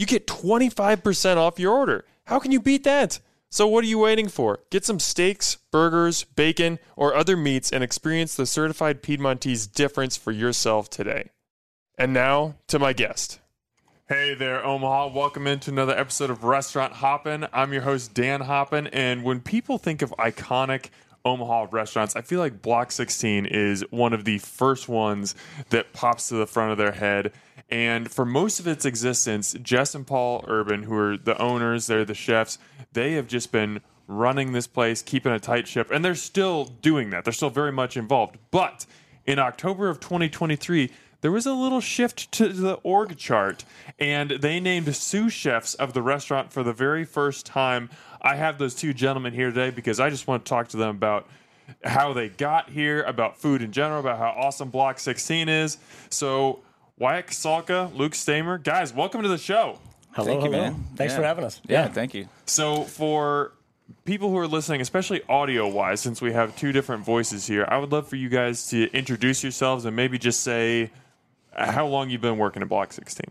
you get 25% off your order. How can you beat that? So, what are you waiting for? Get some steaks, burgers, bacon, or other meats and experience the certified Piedmontese difference for yourself today. And now to my guest. Hey there, Omaha. Welcome into another episode of Restaurant Hoppen. I'm your host, Dan Hoppen. And when people think of iconic Omaha restaurants, I feel like Block 16 is one of the first ones that pops to the front of their head. And for most of its existence, Jess and Paul Urban, who are the owners, they're the chefs, they have just been running this place, keeping a tight ship, and they're still doing that. They're still very much involved. But in October of 2023, there was a little shift to the org chart, and they named sous chefs of the restaurant for the very first time. I have those two gentlemen here today because I just want to talk to them about how they got here, about food in general, about how awesome Block 16 is. So, Wyatt Kosalka, Luke Staver, guys, welcome to the show. Hello, Thank you, hello. man. Thanks Yeah. for having us. Yeah, thank you. So, for people who are listening, especially audio wise, since we have two different voices here, I would love for you guys to introduce yourselves and maybe just say how long you've been working at Block 16.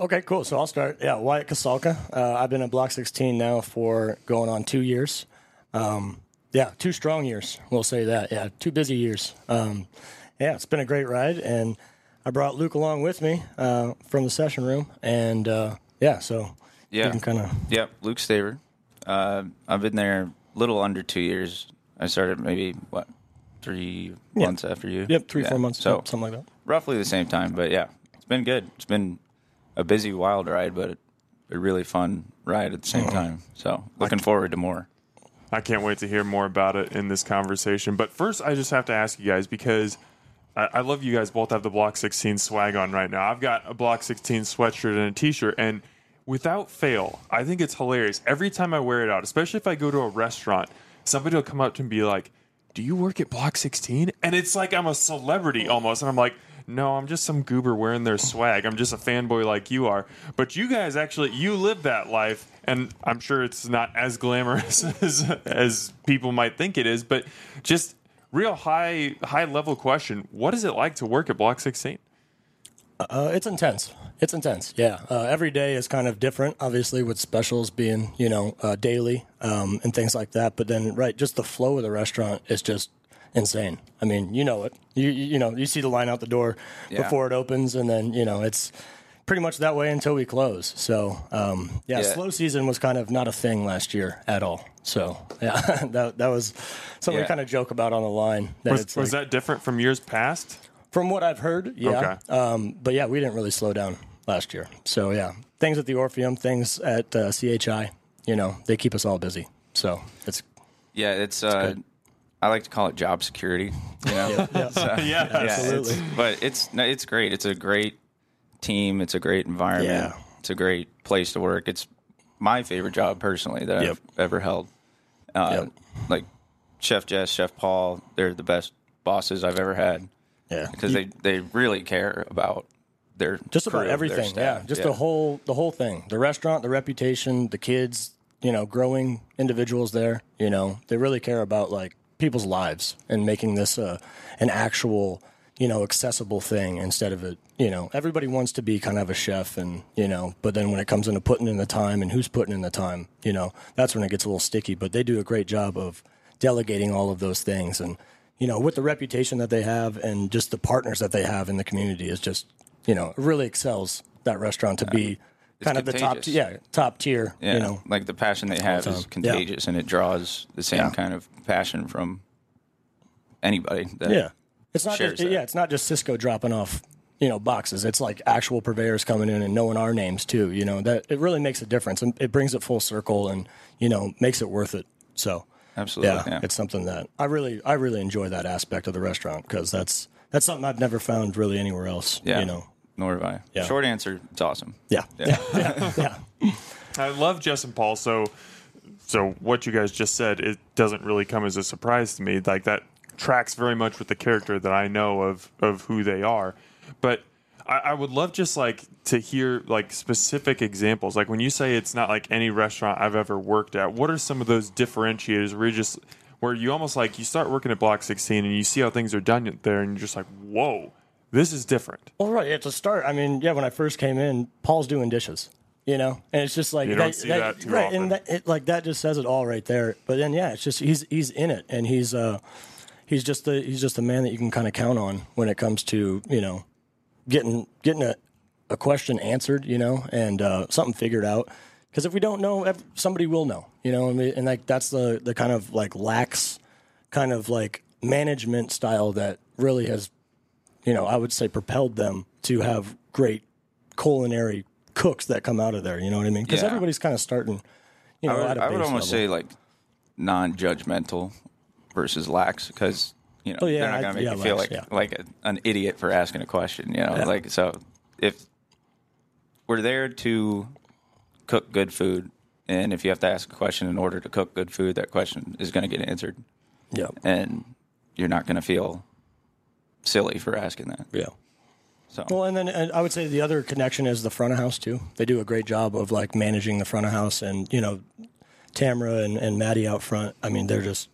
Okay, cool. So I'll start. Yeah, Wyatt Kosalka. Uh, I've been at Block 16 now for going on two years. Um, yeah, two strong years. We'll say that. Yeah, two busy years. Um, yeah, it's been a great ride, and I brought Luke along with me uh, from the session room, and uh, yeah, so Yeah. you can kind of yeah. Luke Staver. Uh, I've been there a little under two years. I started maybe what three Yeah. months after you. yep, three Yeah. four months, So yep, something like that. roughly the same time, but yeah, it's been good. It's been a busy, wild ride, but a really fun ride at the same time. So looking forward to more. I can't wait to hear more about it in this conversation. But first, I just have to ask you guys because I, love you guys both have the Block 16 swag on right now. I've got a Block 16 sweatshirt and a t shirt. And without fail, I think it's hilarious. Every time I wear it out, especially if I go to a restaurant, somebody will come up to me and be like, Do you work at Block 16? And it's like I'm a celebrity almost. And I'm like, no, I'm just some goober wearing their swag. I'm just a fanboy like you are. But you guys actually, you live that life, and I'm sure it's not as glamorous as, as people might think it is. But just real high high level question: What is it like to work at Block 16? Uh, it's intense. It's intense. Yeah. Uh, every day is kind of different, obviously, with specials being, you know, uh, daily um, and things like that. But then, right, just the flow of the restaurant is just insane. I mean, you know it. You you you know, you see the line out the door Yeah. before it opens, and then you know it's pretty much that way until we close. So um, yeah, Yeah. slow season was kind of not a thing last year at all. So yeah, that that was something we kind of joke about on the line. That Was, it's was like- that different from years past? from what I've heard, yeah. Okay. Um, but yeah, we didn't really slow down last year. So yeah, things at the Orpheum, things at uh, CHI, you know, they keep us all busy. So it's Yeah, it's. uh, I like to call it job security. You know, So, Yeah, yeah, absolutely. it's- but it's no, it's great. It's a great team. It's a great environment. Yeah. It's a great place to work. It's my favorite job personally that Yep. I've ever held. Uh, Yep. Like Chef Jess, Chef Paul, they're the best bosses I've ever had yeah, because they they really care about their just about crew, everything. Yeah, just the whole the whole thing. The restaurant, the reputation, the kids, you know, growing individuals there. You know, they really care about like people's lives and making this uh, an actual you know accessible thing instead of it. You know, everybody wants to be kind of a chef, and you know, but then when it comes into putting in the time and who's putting in the time, you know, that's when it gets a little sticky. But they do a great job of delegating all of those things and. You know, with the reputation that they have and just the partners that they have in the community is just, you know, it really excels that restaurant to be kind of the top, yeah, top tier. Yeah, You know, like the passion they have is Yeah. contagious, and it draws the same Yeah. kind of passion from anybody. That, yeah. It's not just, that. yeah, it's not just Cisco dropping off, you know, boxes. It's like actual purveyors coming in and knowing our names too. You know, that it really makes a difference and it brings it full circle and you know makes it worth it. So absolutely. yeah, Yeah, it's something that I really I really enjoy that aspect of the restaurant because that's that's something I've never found really anywhere else. yeah. You know, Nor have I. Yeah. Short answer: It's awesome. yeah, Yeah. yeah, yeah. I love Jess and Paul. So, so what you guys just said, it doesn't really come as a surprise to me. Like that tracks very much with the character that I know of of who they are. But I, I would love just like to hear like specific examples. Like when you say it's not like any restaurant I've ever worked at. What are some of those differentiators where you just where you almost like you start working at Block 16 and you see how things are done there, and you're just like, whoa, this is different. Well, right. Yeah, to start, I mean, yeah, when I first came in, Paul's doing dishes, you know, and it's just like You don't see that too right, often. and that, it, like that just says it all right there. But then, yeah, it's just he's he's in it, and he's uh he's just the he's just a man that you can kind of count on when it comes to you know getting getting a, a question answered, you know, and uh, something figured out. Because if we don't know, somebody will know, you know, and, we, and like that's the the kind of like lax kind of like management style that really has you know, I would say propelled them to have great culinary cooks that come out of there. You know what I mean? Because Yeah. everybody's kind of starting, you know, I would, I would almost level. say like non-judgmental versus lax because you know Oh, yeah, they're not going to make yeah, you feel lax, like yeah. like a, an idiot for asking a question. You know, like so if we're there to cook good food, and if you have to ask a question in order to cook good food, that question is going to get answered, yeah, and you're not going to feel silly for asking that. yeah. So Well, and then and I would say the other connection is the front of house too. They do a great job of like managing the front of house, and you know, Tamara and, and Maddie out front. I mean, they're just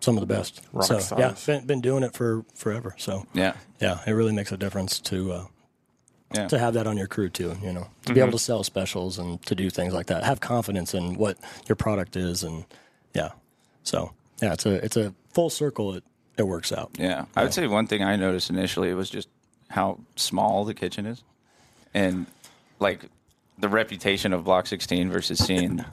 some of the best. Rock so yeah, been, been doing it for forever. So yeah, yeah, it really makes a difference to uh, yeah, to have that on your crew too. You know, to be able to sell specials and to do things like that. Have confidence in what your product is, and yeah. So yeah, it's a it's a full circle. It it works out. Yeah, I would say one thing I noticed initially was just how small the kitchen is, and like the reputation of Block 16 versus seeing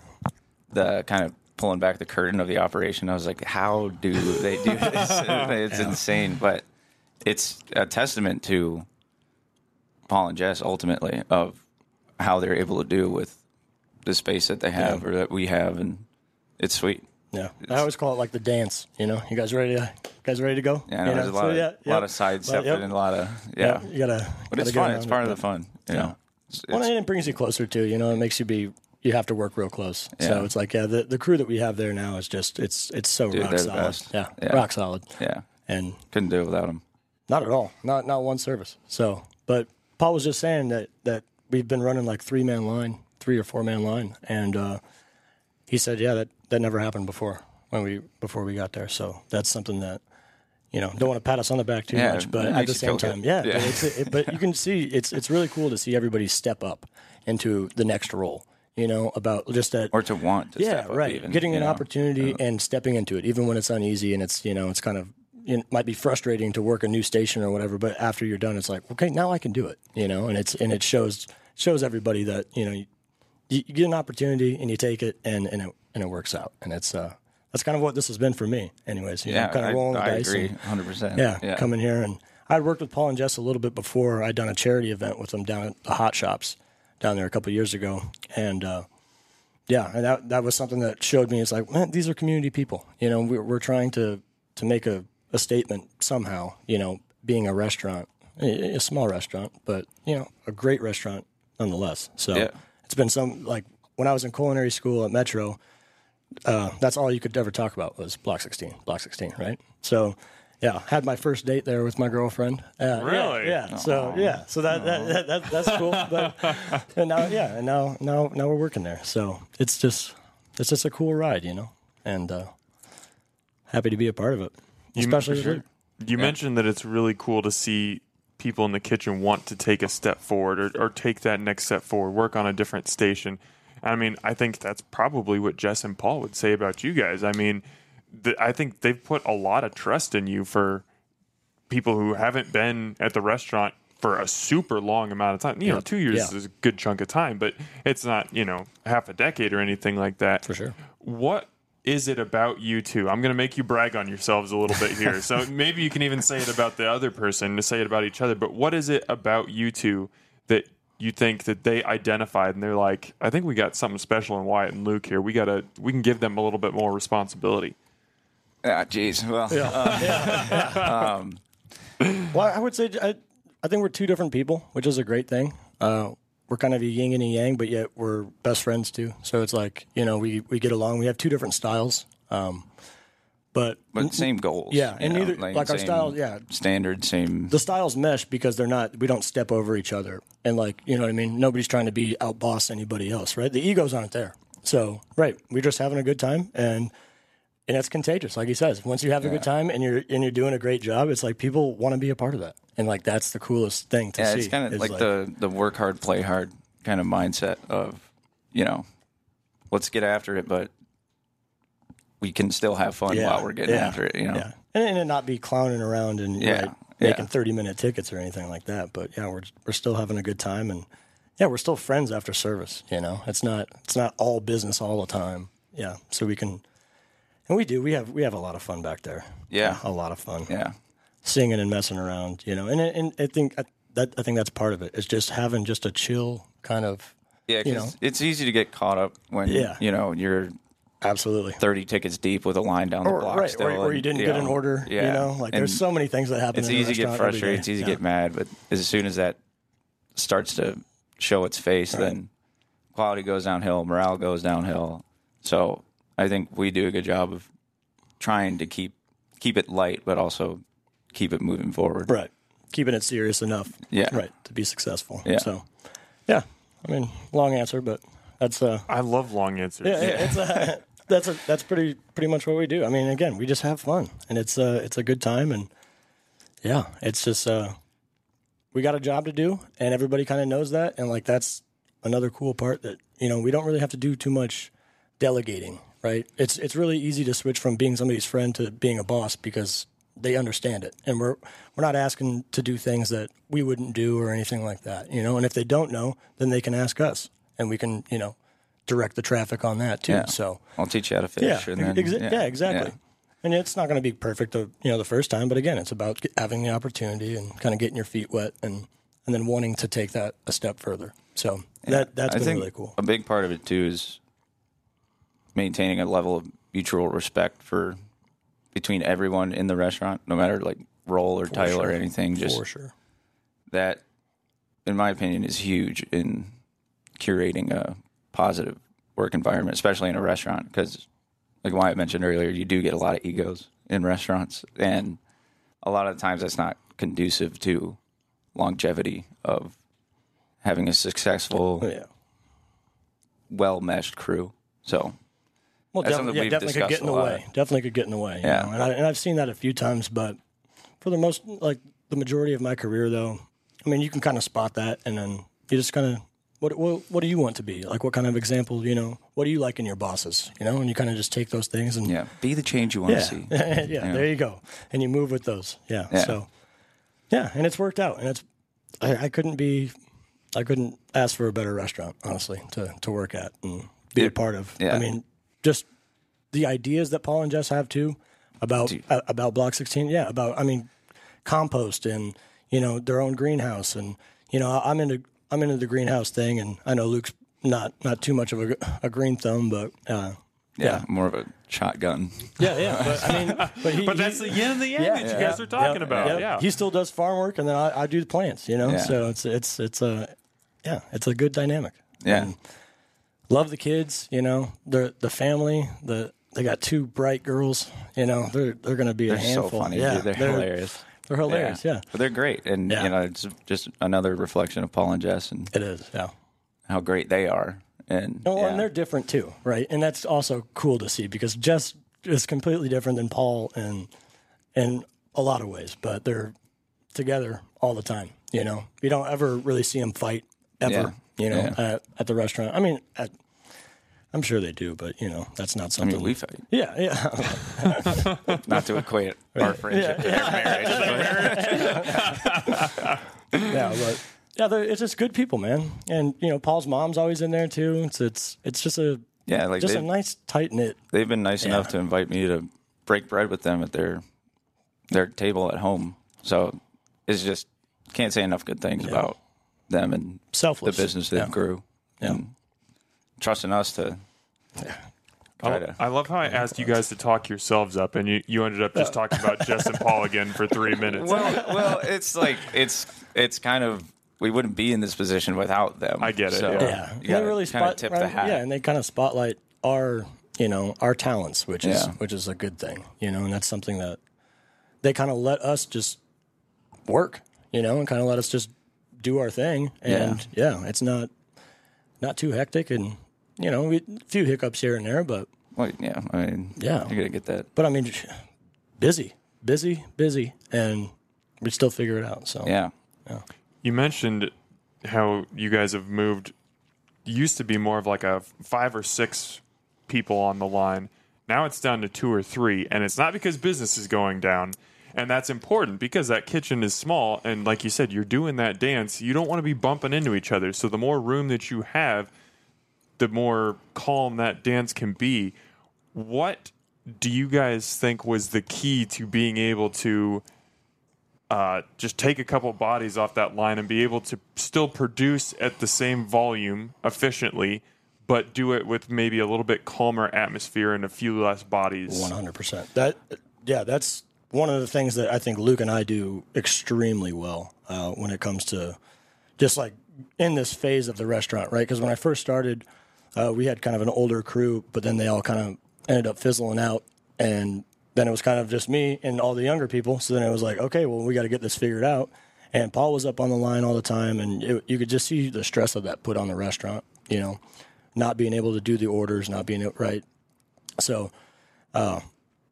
the kind of pulling back the curtain of the operation. I was like, how do they do this? it's insane, but it's a testament to Paul and Jess ultimately of how they're able to do with the space that they have or that we have, and it's sweet. Yeah, I always call it like the dance. You know, you guys ready to guys ready to go? Yeah, You there's a lot, So, of, yeah, lot of side stepping yep. and a lot of yeah. you gotta. But it's gotta get fun. It's it, part of the fun. You know, It's- Well, it's- and it brings you closer too. You know, it makes you be. You have to work real close. Yeah. So it's like, yeah, the, the crew that we have there now is just it's it's so Dude, rock solid. Yeah, Yeah. rock solid. yeah, And couldn't do it without them. Not at all. Not not one service. So, but Paul was just saying that that we've been running like three man line, three or four man line, and uh, he said, yeah, that that never happened before when we before we got there. So that's something that you know don't want to pat us on the back too Yeah, much, but at the same time, yeah. Yeah. But, it's, it, but you can see it's it's really cool to see everybody step up into the next role. You know about just that Or to want to yeah, step up right. even, Getting an know? opportunity and stepping into it, even when it's uneasy and it's you know it's kind of it might be frustrating to work a new station or whatever. But after you're done, it's like okay, now I can do it. You know, and it's and it shows shows everybody that you know you, you get an opportunity and you take it and and it and it works out. And it's uh that's kind of what this has been for me, anyways. You Yeah, know, kind of I, rolling the I dice. agree, hundred percent. yeah, yeah, coming here and I'd worked with Paul and Jess a little bit before. I'd done a charity event with them down at the Hot Shops down there a couple of years ago, and uh, yeah, and that that was something that showed me. It's like, man, these are community people. You know, we're we're trying to to make a, a statement somehow. You know, being a restaurant, a, a small restaurant, but you know, a great restaurant nonetheless. So Yeah. it's been some like when I was in culinary school at Metro uh, that's all you could ever talk about was Block 16, Block 16, right? So, yeah, had my first date there with my girlfriend. Uh, yeah, Really? Yeah. So yeah, so that, that, that, that that's cool. But and now yeah, and now now now we're working there. So it's just it's just a cool ride, you know, and uh, happy to be a part of it, especially sure. You mentioned that it's really cool to see people in the kitchen want to take a step forward or, or take that next step forward, work on a different station. I mean, I think that's probably what Jess and Paul would say about you guys. I mean, th- I think they've put a lot of trust in you for people who haven't been at the restaurant for a super long amount of time. You know, two years Yeah. is a good chunk of time, but it's not you know half a decade or anything like that. For sure. What is it about you two? I'm going to make you brag on yourselves a little bit here. so maybe you can even say it about the other person to say it about each other. But what is it about you two that you think that they identified and they're like, I think we got something special in Wyatt and Luke here. We got to we can give them a little bit more responsibility. Yeah, jeez. Well, Well, I would say I, I think we're two different people, which is a great thing. Uh, we're kind of a yin and a yang, but yet we're best friends too. So it's like you know we we get along. We have two different styles, um, but but same goals. Yeah, and know, neither- like our styles, yeah. standard, same. the styles mesh because they're not. We don't step over each other, and like you know what I mean. Nobody's trying to be outboss anybody else, right? The egos aren't there. So right, we're just having a good time and. And it's contagious, like he says. Once you have a good time and you're and you're doing a great job, it's like people want to be a part of that, and like that's the coolest thing to yeah, see. it's kind of is, like, the the work hard, play hard kind of mindset of, you know, let's get after it, but we can still have fun while we're getting yeah, after it. You know, yeah, and, and not be clowning around and Yeah, yeah. making thirty minute tickets or anything like that. But yeah, we're we're still having a good time, and yeah, we're still friends after service. You know, it's not it's not all business all the time. Yeah, so we can, and we do. We have we have a lot of fun back there. Yeah. a lot of fun. yeah, singing and messing around. You know, and and I think that I think that's part of it. it. Is just having just a chill kind of. yeah. You know. it's easy to get caught up when Yeah. you know you're Absolutely. thirty tickets deep with a line down the Or, block right, still, or, or you didn't get an know, order. Yeah, You know, like And there's so many things that happen. it's easy to get frustrated. It's easy Yeah. to get mad, but as soon as that starts to show its face, then quality goes downhill, morale goes downhill. So I think we do a good job of trying to keep keep it light, but also keep it moving forward. Right. Keeping it serious enough. Yeah. Right. To be successful. Yeah. So, yeah. I mean, long answer, but that's uh, I love long answers. yeah, it's uh, that's a, that's pretty pretty much what we do. I mean, again, we just have fun, and it's uh, it's a good time, and yeah, it's just uh, we got a job to do, and everybody kind of knows that, and like that's another cool part that you know we don't really have to do too much delegating, right? It's it's really easy to switch from being somebody's friend to being a boss because they understand it, and we're we're not asking to do things that we wouldn't do or anything like that, you know. And if they don't know, then they can ask us, and we can you know direct the traffic on that too. Yeah. So I'll teach you how to fish. yeah, and then, exa- yeah, exactly. yeah. And it's not going to be perfect, uh, you know, the first time. But again, it's about having the opportunity and kind of getting your feet wet, and and then wanting to take that a step further. So that that's I been think really cool. A big part of it too is maintaining a level of mutual respect for between everyone in the restaurant, no matter like role or title or sure. anything. Just For sure. that, in my opinion, is huge in curating a positive work environment, especially in a restaurant. Because, like Wyatt mentioned earlier, you do get a lot of egos in restaurants, and a lot of times that's not conducive to longevity of having a successful, Yeah. well meshed crew. So, Well, That's defi- yeah, definitely could get in the way. Definitely could get in the way. Yeah. know, And, I, and I've seen that a few times, but for the most, like the majority of my career, though, I mean, you can kind of spot that, and then you just kind of. What, what what do you want to be like? What kind of example? You know, what do you like in your bosses? You know, and you kind of just take those things and yeah, be the change you want yeah, to see. yeah, There you go, and you move with those. Yeah. Yeah. So, yeah, and it's worked out, and it's I, I couldn't be, I couldn't ask for a better restaurant, honestly, to to work at and be a part of. yeah. I mean, just the ideas that Paul and Jess have too about uh, about Block 16. Yeah, about I mean, compost and you know their own greenhouse, and you know I'm into I'm into the greenhouse thing, and I know Luke's not not too much of a, a green thumb, but. Uh, Yeah, more of a shotgun. yeah, yeah, but I mean, but, he, But he- that's the yin and the yang Yeah, that you yeah. guys are talking Yep, about. yep. Yeah. he still does farm work, and then I, I do the plants. You know, Yeah. so it's it's it's a yeah, it's a good dynamic. Yeah, Love the kids. You know, the the family. The they got two bright girls. You know, they're they're going to be a they're so handful. funny. Yeah, dude. They're, hilarious. They're hilarious. Yeah. but they're great, and Yeah. you know, it's just another reflection of Paul and Jess and it is. Yeah. how great they are. And oh, Well, yeah. and they're different too, right? And that's also cool to see because Jess is completely different than Paul in in a lot of ways, but they're together all the time. You know, you don't ever really see them fight ever. Yeah. You know, Yeah. at, at the restaurant. I mean, at, I'm sure they do, but you know that's not I something. mean, we fight. yeah, yeah. Not to equate our friendship to their marriage. yeah, but yeah, it's just good people, man. And you know, Paul's mom's always in there too. It's it's it's just a yeah, like just a nice tight knit. they've been nice enough to invite me to break bread with them at their their table at home. So it's just can't say enough good things about them and the business they've Yeah. grew. Yeah. And trusting us to try I, to I love how I asked you guys to talk yourselves up, and you, you ended up just talking about Jess and Paul again for three minutes. well, well, it's like it's it's kind of we wouldn't be in this position without them. I get it, So yeah. Yeah, you they gotta really kinda spot tip right, the hat. Yeah, and they kind of spotlight our you know our talents, which is Yeah. which is a good thing. You know, and that's something that they kind of let us just work. You know, and kind of let us just do our thing. And yeah, it's not not too hectic, and you know, we, a few hiccups here and there, but Well, yeah, I mean, Yeah. you gotta get that. but I mean, busy, busy, busy, and we still figure it out. So yeah, Yeah, You mentioned how you guys have moved. Used to be more of like a five or six people on the line. Now it's down to two or three, and it's not because business is going down. And that's important because that kitchen is small, and like you said, you're doing that dance. You don't want to be bumping into each other. So the more room that you have, the more calm that dance can be. What do you guys think was the key to being able to uh, just take a couple bodies off that line and be able to still produce at the same volume efficiently, but do it with maybe a little bit calmer atmosphere and a few less bodies. One hundred percent. That yeah, that's one of the things that I think Luke and I do extremely well uh, when it comes to just like in this phase of the restaurant, right? Because when I first started, uh, we had kind of an older crew, but then they all kind of ended up fizzling out, and then it was kind of just me and all the younger people. So then it was like, okay, well, we got to get this figured out. And Paul was up on the line all the time, and it, you could just see the stress of that put on the restaurant. You know, not being able to do the orders, not being right. So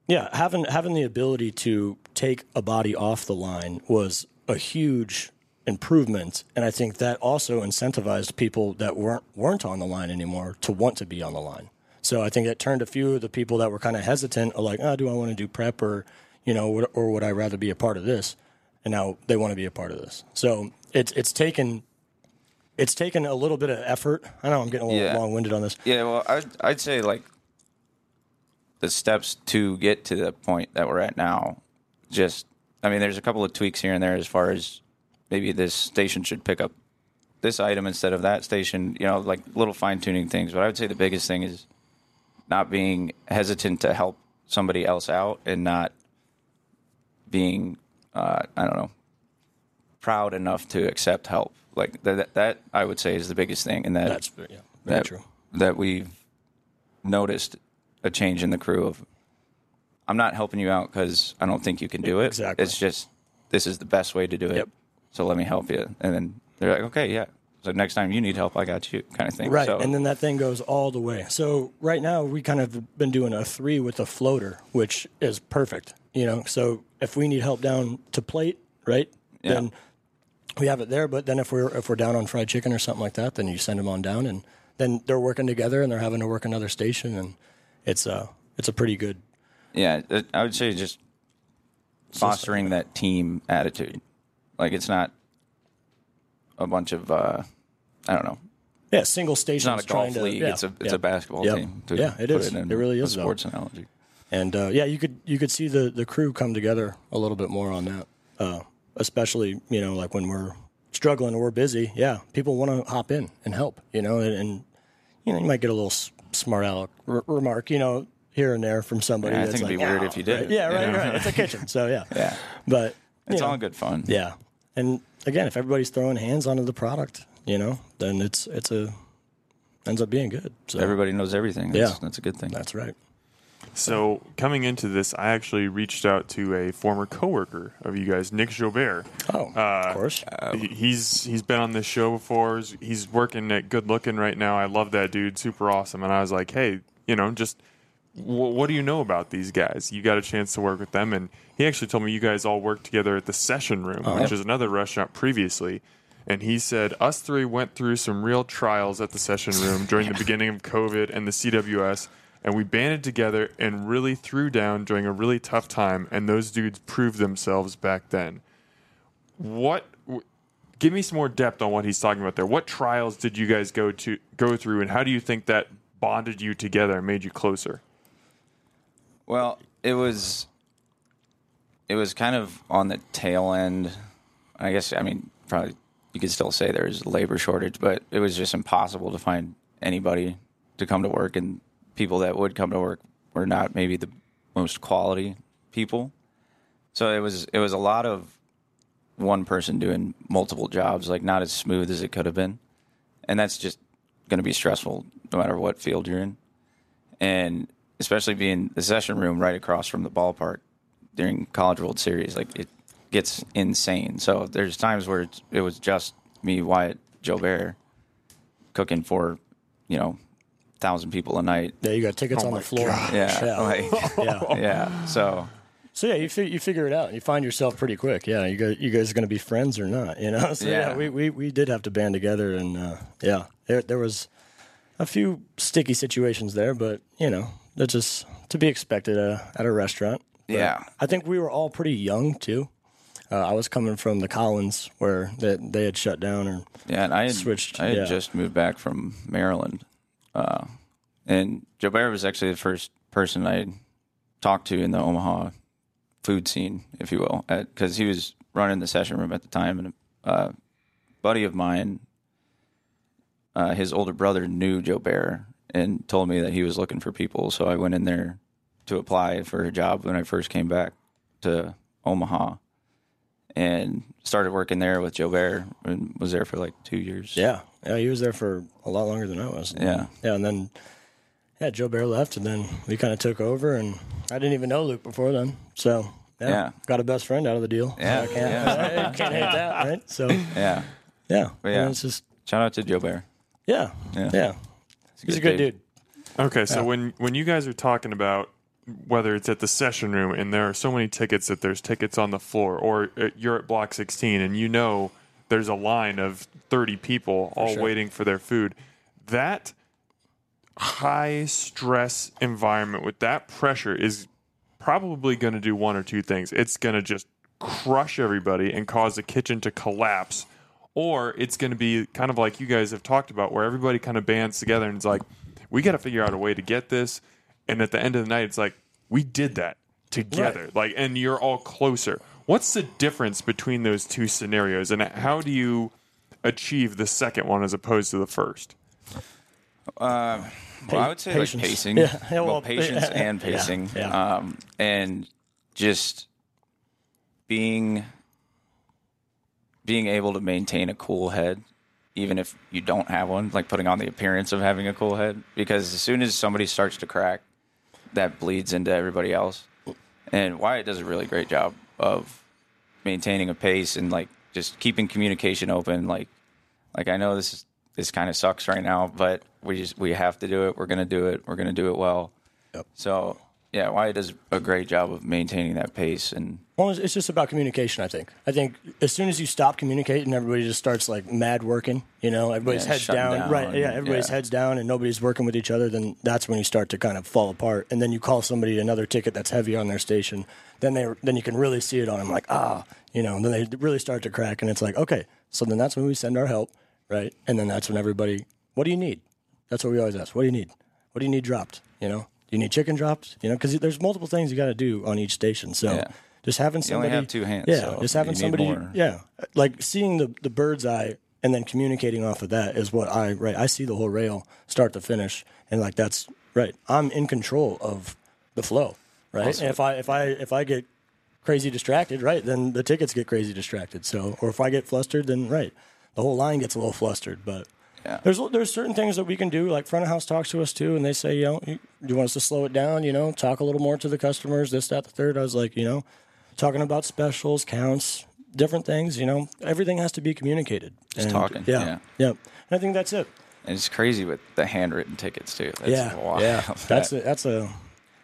yeah, having having the ability to take a body off the line was a huge improvement, and I think that also incentivized people that weren't weren't on the line anymore to want to be on the line. So I think it turned a few of the people that were kind of hesitant, or like, oh, do I want to do prep, or you know, or would I rather be a part of this? And now they want to be a part of this. So it's it's taken it's taken a little bit of effort. I know I'm getting a little Yeah. long winded on this. yeah. Well, I'd I'd say like the steps to get to the point that we're at now. Just, I mean, there's a couple of tweaks here and there as far as maybe this station should pick up this item instead of that station. You know, like little fine tuning things. But I would say the biggest thing is not being hesitant to help somebody else out and not being uh, I don't know proud enough to accept help. Like that, that I would say is the biggest thing, and that That's yeah, very that, true. that we've noticed a change in the crew of I'm not helping you out because I don't think you can do it. Exactly. It's just this is the best way to do it. Yep. So let me help you. And then they're like, okay, yeah. So next time you need help, I got you, kind of thing. Right, So, and then that thing goes all the way. So right now we kind of been doing a three with a floater, which is perfect. You know, so if we need help down to plate, right, then we have it there. But then if we're if we're down on fried chicken or something like that, then you send them on down, and then they're working together and they're having to work another station, and it's a it's a pretty good. yeah, I would say just fostering that team attitude. Like it's not a bunch of uh, I don't know. Yeah, single station. It's not a golf league. it's a it's a basketball Yep. team. To Yeah, it is. in It really a is, though. sports analogy. And uh, yeah, you could you could see the the crew come together a little bit more on that, uh, especially you know like when we're struggling or we're busy. Yeah, people want to hop in and help. You know, and, and you know you might get a little smart aleck r- remark, you know, here and there from somebody. Yeah, I that's think it'd like, be weird if you did. right? Yeah, right, right. It's a kitchen, so yeah. Yeah, But it's know, all good fun. Yeah, and again, if everybody's throwing hands onto the product, you know, then it's it's a ends up being good. So Everybody knows everything. That's, Yeah. that's a good thing. that's right. So coming into this, I actually reached out to a former coworker of you guys, Nick Jobert. Oh, Uh, of course. He- he's he's been on this show before. He's- working at Good Looking right now. I love that dude, super awesome. And I was like, hey, you know, just wh- what do you know about these guys? You got a chance to work with them, and he actually told me you guys all worked together at the Session Room, which is another restaurant previously. and he said us three went through some real trials at the session room during the beginning of COVID and the CWS, and we banded together and really threw down during a really tough time. And those dudes proved themselves back then. What? Give me some more depth on what he's talking about there. What trials did you guys go to go through, and how do you think that bonded you together and made you closer? Well, it was it was kind of on the tail end. I guess I mean probably you could still say there's a labor shortage, but it was just impossible to find anybody to come to work and people that would come to work were not maybe the most quality people. So it was it was a lot of one person doing multiple jobs, like not as smooth as it could have been. And that's just going to be stressful no matter what field you're in. And especially being the session room right across from the ballpark during College World Series, like it gets insane. So there's times where it was just me, Wyatt, Joe Bear, cooking for, you know, thousand people a night. Yeah, you got tickets on the floor. Yeah, Yeah. like, yeah. yeah. So So yeah, you fi- you figure it out. You find yourself pretty quick. Yeah, you guys you guys are going to be friends or not? You know. So yeah, Yeah. we, we we did have to band together, and uh, yeah, there there was a few sticky situations there, but you know that's just to be expected uh, at a restaurant. But Yeah. I think we were all pretty young too. Uh, I was coming from the Collins where they, they had shut down, or Yeah, and I had Switched, I had yeah. just moved back from Maryland, uh, and Bear was actually the first person I talked to in the Omaha food scene, if you will, because he was running the session room at the time, and a uh, buddy of mine, uh, his older brother knew Joe Bear and told me that he was looking for people, so I went in there to apply for a job when I first came back to Omaha. And started working there with Joe Bear and was there for like two years. yeah, yeah, he was there for a lot longer than I was. Yeah. yeah, and then yeah, Joe Bear left, and then we kind of took over, and I didn't even know Luke before then, so yeah, Yeah. got a best friend out of the deal. Yeah, I can't, yeah. I can't hate that, right? So Yeah. yeah, But yeah. it's just Shout out to Joe Bear. yeah, Yeah. yeah, he's a good dude. Okay, so when when you guys are talking about whether it's at the session room and there are so many tickets that there's tickets on the floor, or uh, you're at block 16 and you know there's a line of 30 people all sure. waiting for their food, that high stress environment with that pressure is probably going to do one or two things. It's going to just crush everybody and cause the kitchen to collapse, or it's going to be kind of like you guys have talked about, where everybody kind of bands together and it's like, we got to figure out a way to get this. And at the end of the night, it's like, we did that together. Like, and you're all closer. What's the difference between those two scenarios, and how do you achieve the second one as opposed to the first? Well, I would say patience. like pacing. Yeah, yeah, well, well, patience yeah, and pacing. yeah. Um, and just being being able to maintain a cool head, even if you don't have one, like putting on the appearance of having a cool head. Because as soon as somebody starts to crack, that bleeds into everybody else. And Wyatt does a really great job of maintaining a pace and like just keeping communication open. Like, like I know this is, this kind of sucks right now, but we just we have to do it. We're gonna do it. We're gonna do it well. Yep. So yeah, Wyatt does a great job of maintaining that pace and Well, it's- just about communication. I think. I think as soon as you stop communicating, everybody just starts like mad working. You know, everybody's Yeah, heads down, down, right? Yeah, everybody's yeah. heads down, and nobody's working with each other. Then that's when you start to kind of fall apart. And then you call somebody another ticket that's heavy on their station. Then they then you can really see it on them, like ah, you know. And then they really start to crack, and it's like okay. So then that's when we send our help, right? And then that's when everybody, what do you need? That's what we always ask. What do you need? What do you need dropped? You know, do you need chicken dropped? You know, because there's multiple things you got to do on each station. So Yeah. just having You only somebody have two hands, Yeah, so just having somebody. more. Yeah, like seeing the the bird's eye and then communicating off of that is what I right. I see the whole rail start to finish, and like that's right. I'm in control of the flow, right? And if I if I if I get crazy distracted, right, then the tickets get crazy distracted. So, or if I get flustered, then right, the whole line gets a little flustered. But Yeah. there's there's certain things that we can do. Like front of house talks to us too, and they say, you know, you, you want us to slow it down, you know, talk a little more to the customers, this, that, the third. I was like, you know, talking about specials, counts, different things. You know, everything has to be communicated. Just And, talking, Yeah, yeah. yeah. And I think that's it. and it's crazy with the handwritten tickets too. That's yeah, wild. yeah. That's a, that's a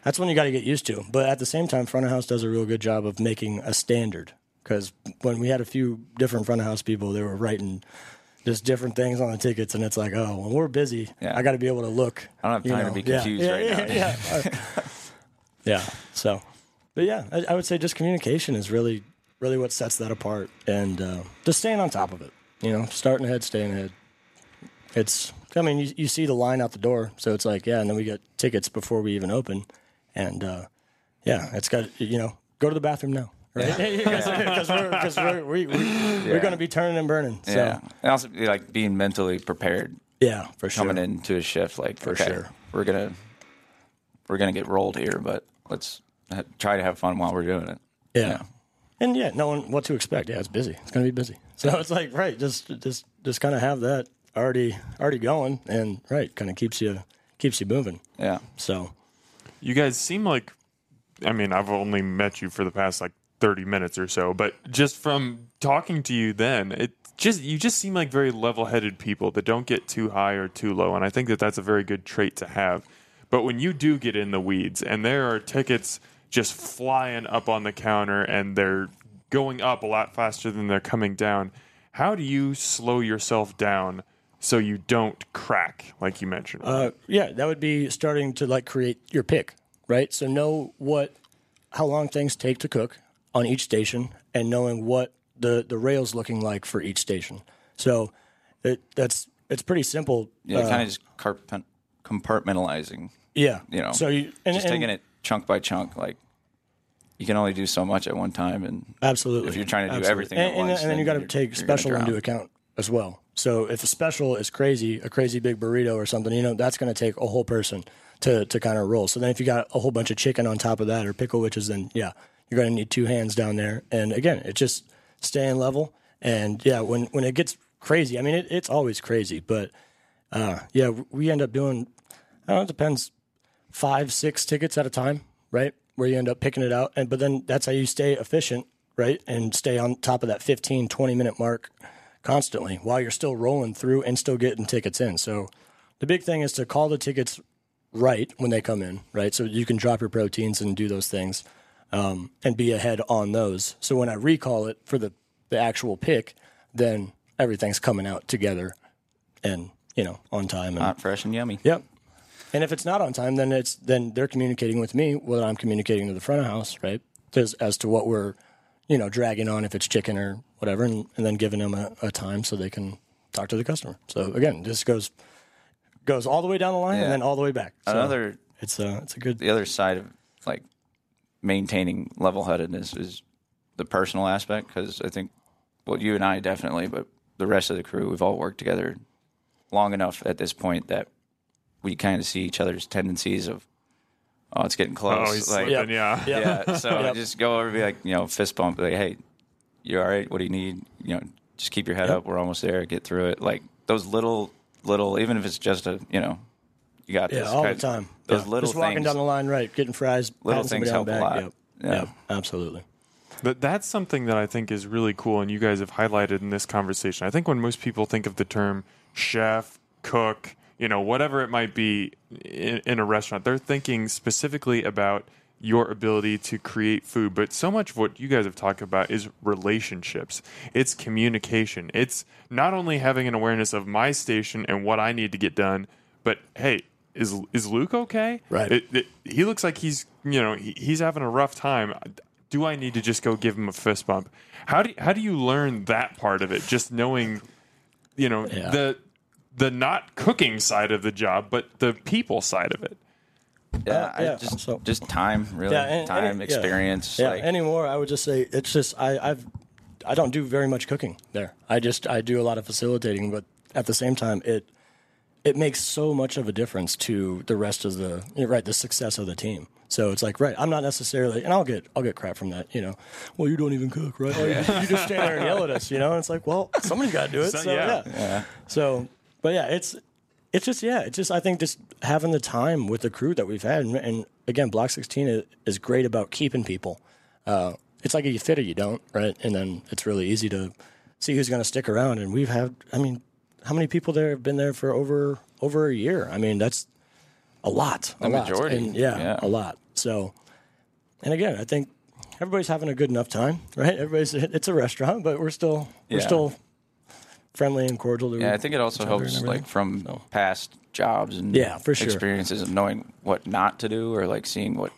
that's one you got to get used to. But at the same time, front of house does a real good job of making a standard because when we had a few different front of house people, they were writing just different things on the tickets, and it's like, oh, when we're busy, Yeah. I got to be able to look. I don't have you time to be confused yeah, right yeah, now. Yeah, yeah. So, but yeah, I, I would say just communication is really, really what sets that apart, and uh, just staying on top of it. You know, starting ahead, staying ahead. It's, I mean, you, you see the line out the door, so it's like, yeah, and then we get tickets before we even open, and uh, yeah, it's got you know, go to the bathroom now. Right, because we're, cause we're, we, we, we're going to be turning and burning. So, Yeah, and also like being mentally prepared yeah, for sure. coming into a shift. Like for okay, sure. we're gonna we're gonna get rolled here, but let's ha- try to have fun while we're doing it. Yeah. And yeah, knowing what to expect. Yeah, it's busy. It's going to be busy. So it's like, right, just just just kind of have that already already going and right, kind of keeps you keeps you moving. Yeah, So, You guys seem like, I mean, I've only met you for the past like 30 minutes or so, but just from talking to you then, it just, you just seem like very level headed people that don't get too high or too low. And I think that that's a very good trait to have. But when you do get in the weeds and there are tickets just flying up on the counter and they're going up a lot faster than they're coming down, how do you slow yourself down so you don't crack, like you mentioned? uh, yeah, that would be starting to like create your pick, right? So know what how long things take to cook on each station and knowing what the the rails looking like for each station. So it that's it's pretty simple. yeah, uh, kind of just carp- compartmentalizing. yeah. You know, So you and, just and- taking it chunk by chunk. Like you can only do so much at one time, and Absolutely. If you're trying to do Absolutely. everything and, once, and then you then got to take special into account as well. So if a special is crazy, a crazy big burrito or something, you know that's going to take a whole person to to kind of roll. So then if you got a whole bunch of chicken on top of that or pickle witches, then yeah, you're going to need two hands down there. And again, it's just staying level. And yeah, when when it gets crazy, I mean it, it's always crazy, but uh, yeah, we end up doing. I don't know, it depends five, six tickets at a time, right? Where you end up picking it out. And but then that's how you stay efficient, right? And stay on top of that 15, 20 minute mark constantly while you're still rolling through and still getting tickets in. So the big thing is to call the tickets right when they come in, right? So you can drop your proteins and do those things um, and be ahead on those. So when I recall it for the, the actual pick, then everything's coming out together and, you know, on time. And, hot, fresh, and yummy. Yep. And if it's not on time, then it's then they're communicating with me, whether I'm communicating to the front of house, right? As, as to what we're, you know, dragging on if it's chicken or whatever, and, and then giving them a, a time so they can talk to the customer. So again, this goes goes all the way down the line Yeah. and then all the way back. So Another it's a it's a good the other side of like maintaining level headedness is the personal aspect because I think well you and I definitely but the rest of the crew we've all worked together long enough at this point that we kind of see each other's tendencies of oh it's getting close. Oh, he's like slipping, yeah. yeah. So Yep. just go over and be like you know fist bump like hey you're all right? What do you need? You know just keep your head up. We're almost there. Get through it. Like those little little even if it's just a you know you got yeah this all the kind- time. those Yeah. little just walking things down the line, right? Getting fries, Little patting things somebody on help a lot. Yep. Yeah. Yep. absolutely. But that's something that I think is really cool, and you guys have highlighted in this conversation. I think when most people think of the term chef, cook, you know, whatever it might be in, in a restaurant, they're thinking specifically about your ability to create food. But so much of what you guys have talked about is relationships, it's communication. It's not only having an awareness of my station and what I need to get done, but hey, is is Luke okay? Right. It, it, he looks like he's you know he, he's having a rough time. Do I need to just go give him a fist bump? How do how do you learn that part of it? Just knowing, you know, Yeah. the the not cooking side of the job, but the people side of it. Yeah, uh, I yeah, just so- just time, really, Yeah, and- time, and- yeah. experience. Yeah, like, anymore. I would just say it's just I, I've I don't do very much cooking there. I just I do a lot of facilitating, but at the same time, it it makes so much of a difference to the rest of the right the success of the team. So it's like right, I'm not necessarily, and I'll get I'll get crap from that. You know, well you don't even cook, right? Oh, you, you just stand there and yell at us. You know, and it's like well somebody's got to do it. So, So, yeah. yeah. So, but yeah, it's it's just yeah, it's just I think just having the time with the crew that we've had, and, and again, Block 16 is, is great about keeping people. Uh, it's like you fit or you don't, right? And then it's really easy to see who's going to stick around. And we've had, I mean, how many people there have been there for over over a year? I mean, that's a lot, a The lot. majority, And yeah, yeah. a lot. So, and again, I think everybody's having a good enough time, right? Everybody's it's a restaurant, but we're still we're still friendly and cordial. To Yeah, I think it also each other and helps like from past jobs and Yeah, for sure. experiences of knowing what not to do or like seeing what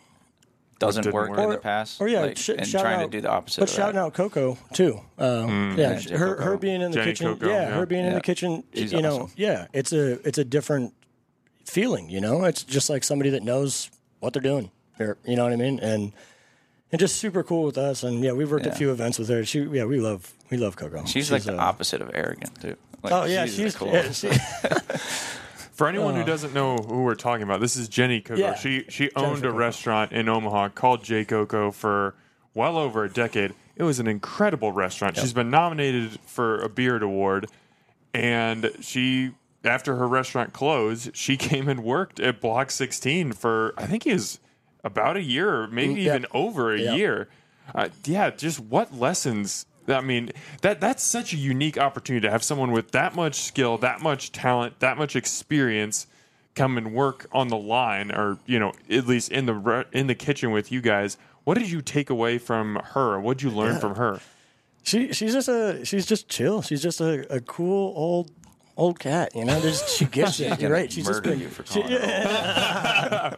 doesn't work, work. in the past. or yeah, like, sh- and shout trying out- to do the opposite. But of shouting that. out Coco too. Um, Yeah, Yeah, her her being in the Jenny kitchen. Coco, yeah, yeah. her being in the kitchen. She's you know, awesome. yeah, it's a it's a different feeling. You know, it's just like somebody that knows what they're doing. Or, you know what I mean? And and just super cool with us. And yeah, we've worked at a few events with her. She yeah, we love we love Coco. She's, like the opposite of arrogant too. Like, Oh yeah, she's, she's cool. yeah, she, For anyone who doesn't know who we're talking about, this is Jenny Coco. Yeah. She she owned Jennifer a Coco. restaurant in Omaha called J Coco for well over a decade. It was an incredible restaurant. She's been nominated for a Beard Award, and she after her restaurant closed, she came and worked at Block 16 for I think it was about a year, maybe Mm, yeah. even over a Yeah. year. Uh, yeah, just what lessons. I mean, that that's such a unique opportunity to have someone with that much skill, that much talent, that much experience come and work on the line, or you know, at least in the re- in the kitchen with you guys. What did you take away from her? What did you learn from her? she she's just a she's just chill. She's just a, a cool old old cat. You know, There's, she gets it. You're right. She's just been, you for calling her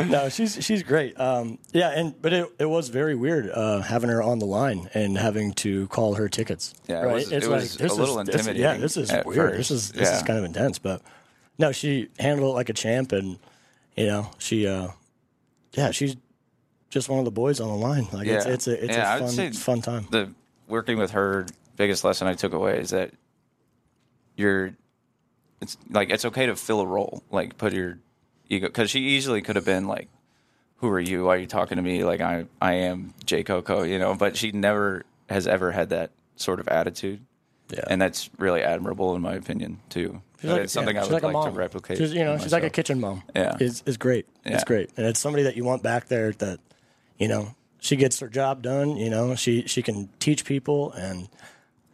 old. no, she's she's great. Um, yeah, and but it, it was very weird uh, having her on the line and having to call her tickets. Yeah, it right. was- it was a little this- intimidating yeah, this is weird. first. This is this is kind of intense, but no, she handled it like a champ, and you know she, uh, yeah, she's just one of the boys on the line. Like it's Yeah. it's a it's Yeah, a fun fun time. the working with her biggest lesson I took away is that you're it's like it's okay to fill a role like put your ego because she easily could have been like who are you why are you talking to me like I I am J Coco you know but she never has ever had that sort of attitude Yeah. and that's really admirable in my opinion too She's like, it's something yeah, I would like, like, mom. to replicate She's, you know, she's like a kitchen mom. Yeah. is is great. It's great, and it's somebody that you want back there. That you know, she gets her job done. You know, she she can teach people, and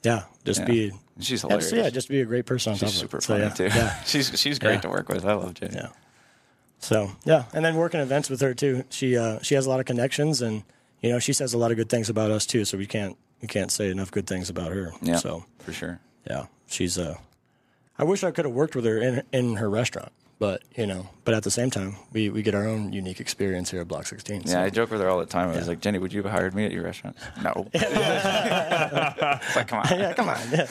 yeah, just Yeah. be she's yeah, hilarious just, yeah, just be a great person on she's top super it. So, funny yeah, too Yeah, she's she's great Yeah. to work with I love Jay yeah. So yeah, and then working events with her too. She uh, she has a lot of connections, and you know, she says a lot of good things about us too. So we can't we can't say enough good things about her. yeah So for sure yeah, she's uh I wish I could have worked with her in in her restaurant, but you know, but at the same time, we we get our own unique experience here at Block 16. Yeah, I joke with her all the time. I was like, Jenny, would you have hired me at your restaurant? No. it's like, come on. yeah, come on. Yeah.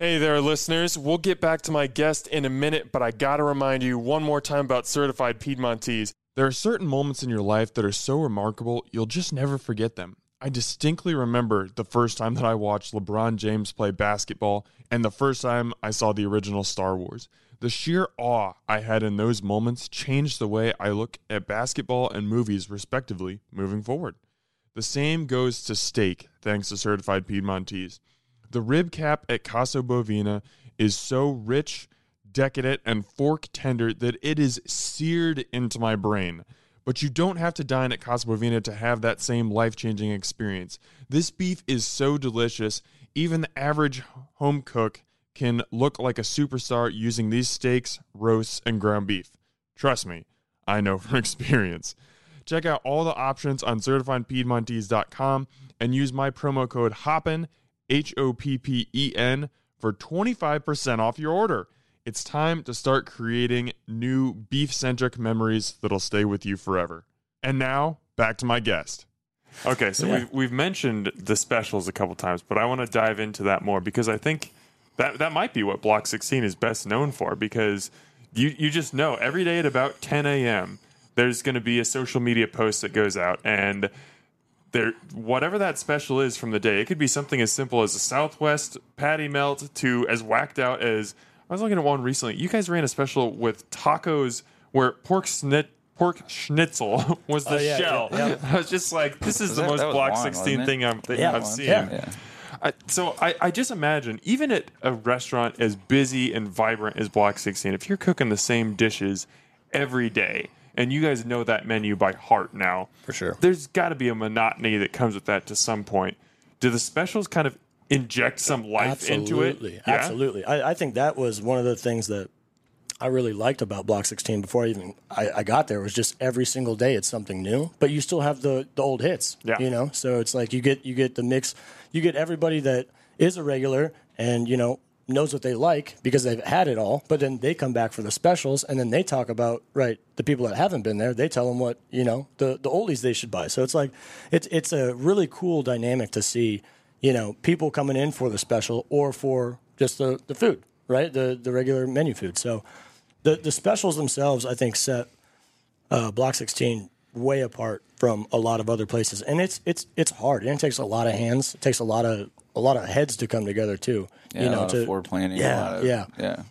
Hey there, listeners. We'll get back to my guest in a minute, but I got to remind you one more time about certified Piedmontese. There are certain moments in your life that are so remarkable, you'll just never forget them. I distinctly remember the first time that I watched LeBron James play basketball and the first time I saw the original Star Wars. The sheer awe I had in those moments changed the way I look at basketball and movies, respectively, moving forward. The same goes to steak, thanks to certified Piedmontese. The rib cap at Casa Bovina is so rich, decadent, and fork tender that it is seared into my brain. But you don't have to dine at Casa Bovina to have that same life changing experience. This beef is so delicious, even the average home cook can look like a superstar using these steaks, roasts, and ground beef. Trust me, I know from experience. Check out all the options on certifiedpiedmontese.com and use my promo code HOPPEN, H O P P E N, for 25% off your order. It's time to start creating new beef centric memories that'll stay with you forever. And now, back to my guest. Okay, so Yeah. we've, we've mentioned the specials a couple times, but I want to dive into that more because I think that that might be what Block 16 is best known for because you, you just know every day at about 10 a.m., there's going to be a social media post that goes out and there whatever that special is from the day it could be something as simple as a southwest patty melt to as whacked out as i was looking at one recently you guys ran a special with tacos where pork snit pork schnitzel was the Oh, yeah, shell yeah, yeah. i was just like this is Was the that- most that block Juan, 16 thing I'm, yeah, I've Juan. seen Yeah. Yeah. I, so I, I just imagine even at a restaurant as busy and vibrant as Block 16, if you're cooking the same dishes every day, and you guys know that menu by heart now, For sure. there's got to be a monotony that comes with that to some point. Do the specials kind of inject some life into it? Absolutely, absolutely. I, I think that was one of the things that I really liked about Block 16 before I even I, I got there was just every single day it's something new, but you still have the the old hits. Yeah. You know, so it's like you get you get the mix, you get everybody that is a regular and you know knows what they like because they've had it all, but then they come back for the specials and then they talk about right the people that haven't been there. They tell them what you know the the oldies they should buy. So it's like it's it's a really cool dynamic to see. You know, people coming in for the special or for just the, the food, right? The the regular menu food. So the the specials themselves, I think, set uh, Block 16 way apart from a lot of other places, and it's it's it's hard, and it takes a lot of hands. It takes a lot of a lot of heads to come together too. Yeah, you a know, lot to of floor planning. a Yeah, lot of- yeah, yeah.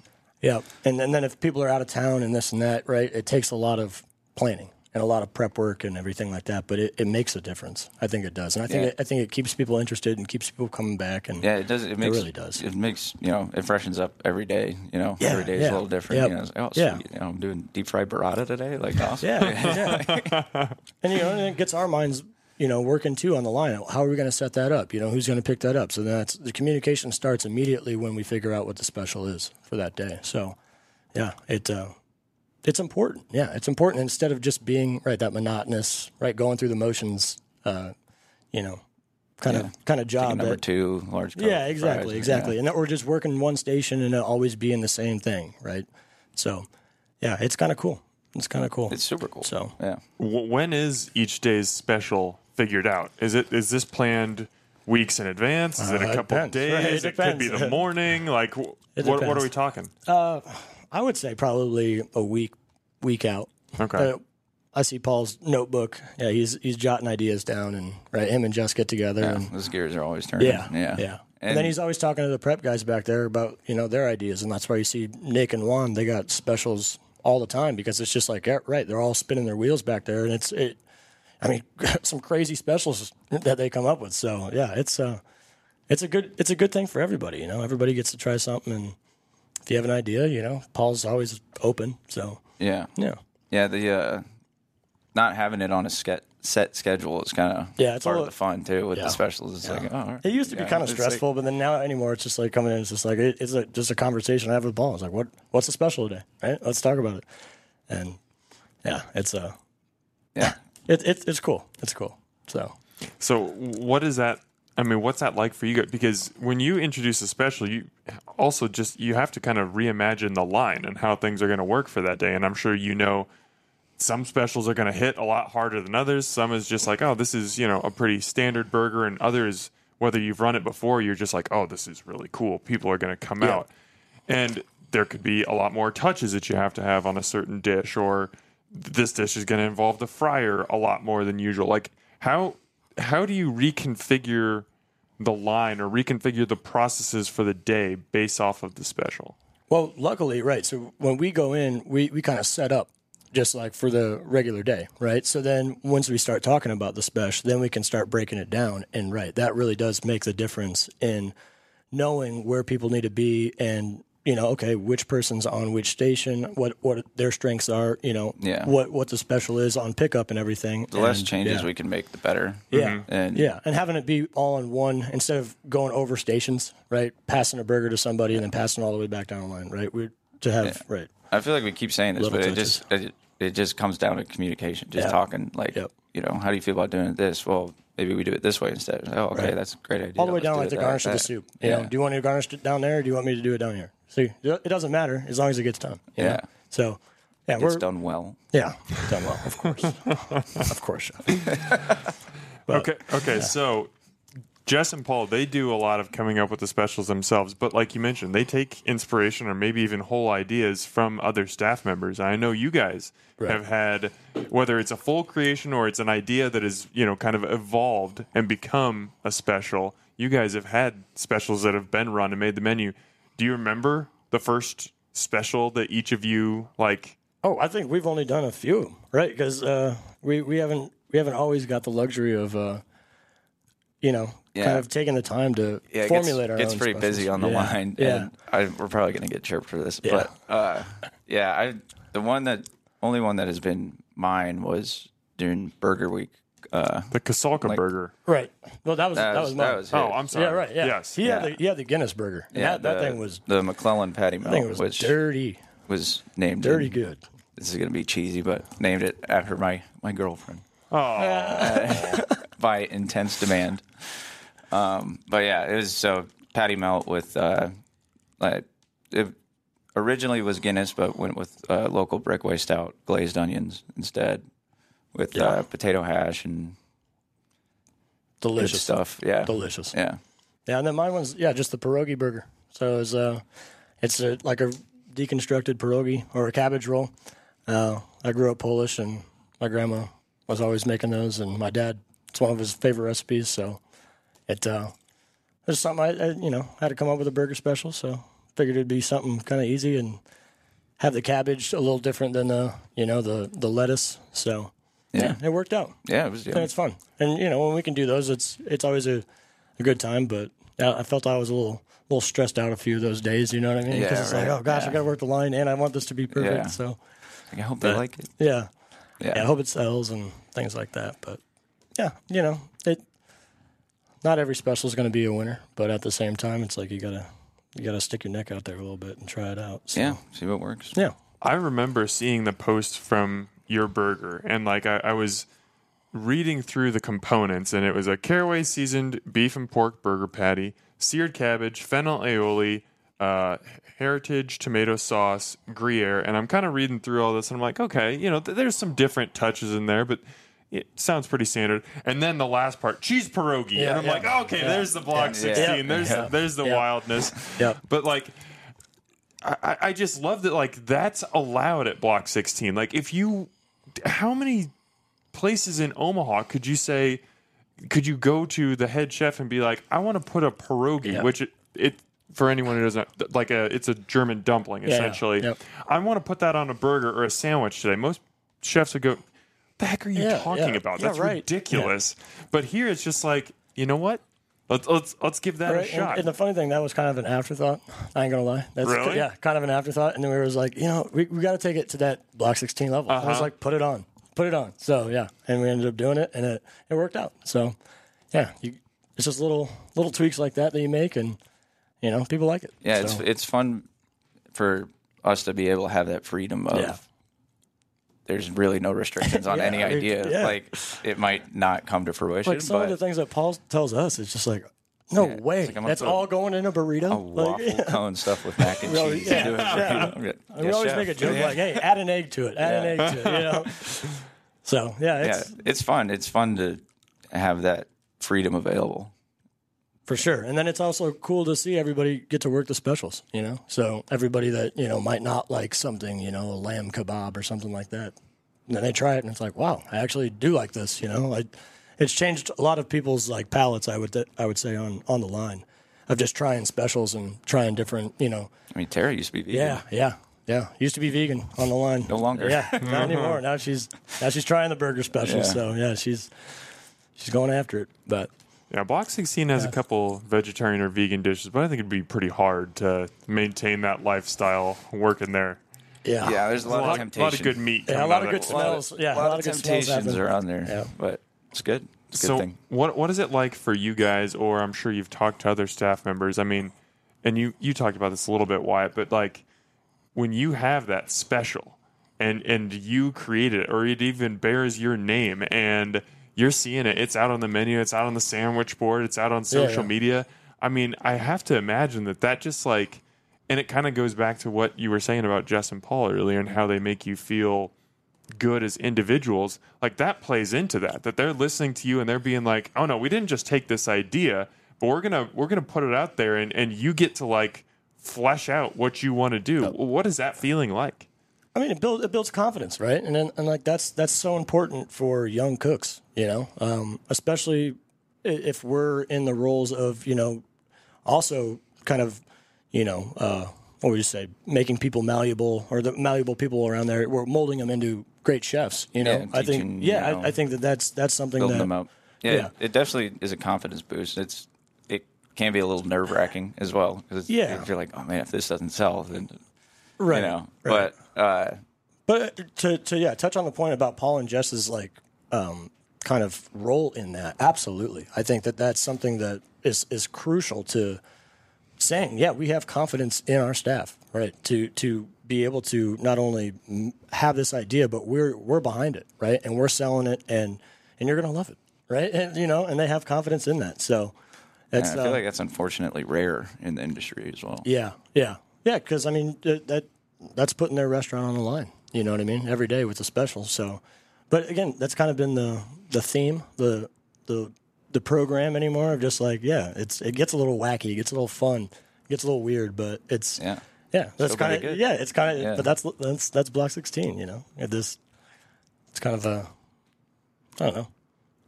yeah. And and then if people are out of town and this and that, right? It takes a lot of planning and a lot of prep work and everything like that. But it, it makes a difference. I think it does, and I think Yeah. it, I think it keeps people interested and keeps people coming back. And Yeah, it does. It makes really does. It makes you know it freshens up every day. You know, Yeah, every day is a little different. yep, You know, like, oh, yeah. sweet. You know, I'm doing deep fried burrata today. Like, awesome. Yeah, yeah. and you know, and it gets our minds, you know, working too on the line. How are we going to set that up? You know, who's going to pick that up? So that's the communication starts immediately when we figure out what the special is for that day. So, yeah, it uh, it's important. Yeah, it's important instead of just being right that monotonous, right, going through the motions. Uh, you know, kind Yeah. of kind of job. Number that- two, large. Yeah, exactly, fries, exactly. yeah. And that we're just working one station and it always being the same thing, right? So, yeah, it's kind of cool. It's kind of cool. It's super cool. So- yeah, when is each day's special figured out? Is it is this planned weeks in advance? Is it Uh, a it couple depends, days? right? It, It could be the morning. Like, wh- what, what are we talking? I would say probably a week, week out. Okay. Uh, I see Paul's notebook. Yeah, he's he's jotting ideas down, and right, him and Jess get together, yeah. and Those gears are always turning. yeah, yeah, yeah. And, then he's always talking to the prep guys back there about you know their ideas, and that's why you see Nick and Juan. They got specials all the time because it's just like right. They're all spinning their wheels back there, and it's it. I mean, some crazy specials that they come up with. So yeah, it's uh, it's a good it's a good thing for everybody. You know, everybody gets to try something, and if you have an idea, you know, Paul's always open. So yeah, yeah. yeah. The uh, not having it on a ske- set schedule is kind of Yeah, it's part a of the fun too with Yeah. the specials. It's like oh, all right. It used to be Yeah, kind of it's like- stressful, but then now anymore, it's just like coming in. It's just like it, it's a, just a conversation I have with Paul. It's like, what what's the special today? Right? Let's talk about it. And yeah, it's uh, yeah, it, it it's cool. It's cool. So So, what is that? I mean, what's that like for you guys? Because when you introduce a special, you also just you have to kind of reimagine the line and how things are going to work for that day. And I'm sure you know some specials are going to hit a lot harder than others. Some is just like, oh, this is you know a pretty standard burger, and others, whether you've run it before, you're just like, oh, this is really cool. People are going to come out, and there could be a lot more touches that you have to have on a certain dish, or this dish is going to involve the fryer a lot more than usual. Like how how do you reconfigure the line or reconfigure the processes for the day based off of the special? well, luckily, right. So when we go in, we we kind of set up just like for the regular day, right? So then once we start talking about the special, then we can start breaking it down. And right, that really does make the difference in knowing where people need to be and you know, okay, which person's on which station, what what their strengths are, you know, Yeah. what what the special is on pickup and everything. the less changes yeah. we can make, the better. Yeah. Mm-hmm. and Yeah, and having it be all in one instead of going over stations, right? Passing a burger to somebody and then passing all the way back down the line, right? We to have right. I feel like we keep saying this, Little but it just it, it just comes down to communication, just Yeah. talking. Like, Yep. you know, how do you feel about doing this? Well, maybe we do it this way instead. Oh, okay, Right. that's a great idea. All the way Let's down do like the garnish of the soup. You yeah. know, do you want me to garnish it down there or do you want me to do it down here? See, it doesn't matter as long as it gets done. you know? Yeah. So yeah, it's we're done well. yeah, done well, of course. of course. But- Okay, okay. So Jess and Paul, they do a lot of coming up with the specials themselves, but like you mentioned, they take inspiration or maybe even whole ideas from other staff members. I know you guys Right. have had whether it's a full creation or it's an idea that is, you know, kind of evolved and become a special. You guys have had specials that have been run and made the menu. Do you remember the first special that each of you like Oh, I think we've only done a few, right? Because uh, we we haven't we haven't always got the luxury of, uh, you know, kind of taking the time to Yeah, formulate gets, our gets own pretty specials. busy on the Yeah. line. Yeah, and I, we're probably going to get chirped for this, Yeah. but uh, yeah, I the one that only one that has been mine was during Burger Week. Uh, the Kosalka Like- burger? right. Well, that was that, that was was, mine. that was Oh. I'm sorry. yeah, right. Yeah. Yes. He had Yeah. the he had the Guinness burger. Yeah, that, that thing was the McClellan patty that melt, thing was which dirty. was named Dirty in- good. This is gonna be cheesy, but named it after my my girlfriend Oh, by intense demand. Um, but yeah, it was so patty melt with uh, like it originally was Guinness, but went with uh, local brickway stout glazed onions instead, with uh, potato hash and Delicious stuff. Yeah, Delicious. Yeah, Yeah, and then mine was yeah, just the pierogi burger. So it's uh, it's a, like a deconstructed pierogi or a cabbage roll. Uh, I grew up Polish, and my grandma was always making those, and my dad it's one of his favorite recipes. So it uh, it's something I, I you know had to come up with a burger special. So figured it'd be something kind of easy and have the cabbage a little different than the you know the the lettuce. So yeah, it worked out yeah, it was. and it's fun. And you know, when we can do those, it's it's always a, a good time. But I I felt I was a little little stressed out a few of those days. You know what I mean? Because Yeah, it's right. like, oh gosh, I got to work the line, and I want this to be perfect. Yeah. So I hope they like it. yeah. Yeah, yeah, I hope it sells and things like that. But yeah, you know, it. Not every special is going to be a winner, but at the same time, it's like you gotta you gotta stick your neck out there a little bit and try it out. So, yeah. See what works. yeah. I remember seeing the post from your burger, and like I, I was reading through the components, and it was a caraway seasoned beef and pork burger patty, seared cabbage, fennel aioli, uh, heritage tomato sauce, Gruyere, and I'm kind of reading through all this, and I'm like, okay, you know, th- there's some different touches in there, but. It sounds pretty standard, and then the last part, cheese pierogi, Yeah, and I'm yeah. like, okay, Yeah. there's the block Yeah. 16, Yeah. there's Yeah. there's the Yeah. wildness, Yep. but like I, I just love that like that's allowed at block 16 like if you how many places in omaha could you say could you go to the head chef and be like i want to put a pierogi Yeah. which it, it for anyone who doesn't like a it's a german dumpling yeah. essentially Yep. i want to put that on a burger or a sandwich today most chefs would go the heck are you Yeah, talking yeah. about Yeah, that's right. ridiculous but here it's just like you know what let's let's let's give that a Right, and, shot and the funny thing, that was kind of an afterthought. I ain't gonna lie. That's Really? yeah, kind of an afterthought. And then we was like, you know, we, we got to take it to that block 16 level. I was Uh-huh. like, put it on, put it on. So yeah, and we ended up doing it, and it it worked out. So yeah, you, it's just little little tweaks like that that you make, and you know, people like it. Yeah, So, it's it's fun for us to be able to have that freedom of. Yeah. There's really no restrictions on Yeah, any I mean, idea. yeah. Like it might not come to fruition, like some but of the things that Paul tells us. It's just like, no Yeah, way, it's like that's all going in a burrito. a Like, waffle cone stuff with mac and cheese. Yeah, yeah. Yeah, we always chef. make a joke Yeah. like, hey, add an egg to it, add an egg to it, you know. So yeah, yeah, it's it's fun. It's fun to have that freedom available. For sure. And then it's also cool to see everybody get to work the specials, you know? So everybody that, you know, might not like something, you know, a lamb kebab or something like that. And then they try it and it's like, wow, I actually do like this, you know? I, it's changed a lot of people's like palates, I would I would say on on the line of just trying specials and trying different, you know. I mean, Tara used to be vegan. Yeah, yeah. Yeah, used to be vegan on the line. No longer. Yeah, not anymore. Now she's now she's trying the burger special. Yeah. So yeah, she's she's going after it. But Yeah, Block 16 has a couple vegetarian or vegan dishes, but I think it'd be pretty hard to maintain that lifestyle working there. yeah, Yeah, there's a A lot, lot, of a lot of good meat. Yeah, a lot of good that. smells. yeah, a lot, of good smells temptations happen. are on there. Yeah. But it's good. It's a good So, thing. what what is it like for you guys, or I'm sure you've talked to other staff members? I mean, and you you talked about this a little bit, Wyatt, but like when you have that special and and you create it, or it even bears your name, and you're seeing it, it's out on the menu, it's out on the sandwich board, it's out on social yeah. media. I mean, I have to imagine that that just like, and it kind of goes back to what you were saying about Jess and Paul earlier, and how they make you feel good as individuals, like that plays into that. That they're listening to you and they're being like, "Oh no, we didn't just take this idea, but we're gonna we're gonna put it out there, and and you get to like flesh out what you want to do." Oh. What is that feeling like? I mean, it builds it builds confidence, right? And then, and like that's that's so important for young cooks, you know, um, especially if we're in the roles of you know, also kind of, you know, uh, what would you say, making people malleable or the malleable people around there. We're molding them into great chefs, you know. Yeah, I think, yeah, you know, I, I think that that's that's something building that them up. Yeah, yeah. it definitely is a confidence boost. It's it can be a little nerve wracking as well because Yeah. you're like, oh man, if this doesn't sell, then right, you know. right. But uh, But to to yeah, touch on the point about Paul and Jess's like um, kind of role in that. Absolutely, I think that that's something that is is crucial to saying. Yeah, we have confidence in our staff, right? To to be able to not only have this idea, but we're we're behind it, right? And we're selling it, and and you're gonna love it, right? And you know, and they have confidence in that. So Yeah, I feel uh, like that's unfortunately rare in the industry as well. yeah, yeah, yeah. Because I mean, that that's putting their restaurant on the line. You know what I mean? Every day with a special. So, but again, that's kind of been the the theme, the the the program anymore of just like, yeah, it's it gets a little wacky, it gets a little fun, it gets a little weird, but it's Yeah. yeah, that's kind of yeah, it's kind of Yeah. but that's that's that's block sixteen. You know, It- this it's kind of a I don't know.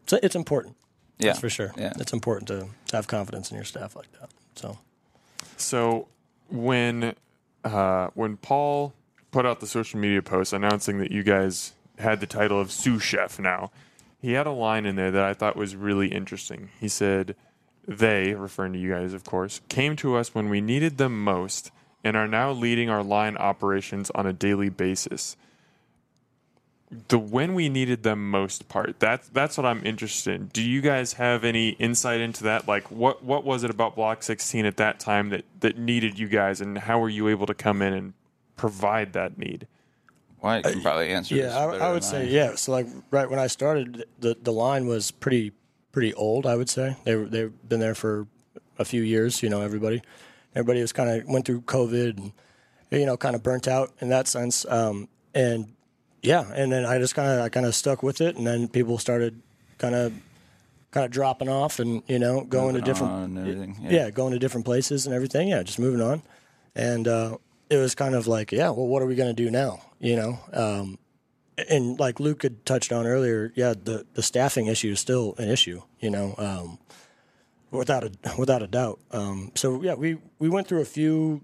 It's it's important. Yeah, That's for sure. Yeah, It's important to, to have confidence in your staff like that. So So when uh, when Paul put out the social media post announcing that you guys had the title of sous chef now, he had a line in there that I thought was really interesting. He said, "They, referring to you guys, of course, came to us when we needed them most." And are now leading our line operations on a daily basis. The when we needed them most part, that's that's what I'm interested in. Do you guys have any insight into that? Like what what was it about Block 16 at that time that that needed you guys and how were you able to come in and provide that need? well, I can probably answer. this yeah, I, I would than say yeah. So like right when I started, the the line was pretty pretty old. I would say they were they've been there for a few years. You know, everybody everybody was kind of went through COVID and you know kind of burnt out in that sense. Um, and yeah, and then I just kind of I kind of stuck with it, and then people started kind of kind of dropping off and you know going to different on and everything, yeah. yeah. going to different places and everything yeah just moving on and uh, it was kind of like yeah well what are we going to do now you know um, and like Luke had touched on earlier yeah the the staffing issue is still an issue you know um, without a without a doubt um, so yeah we we went through a few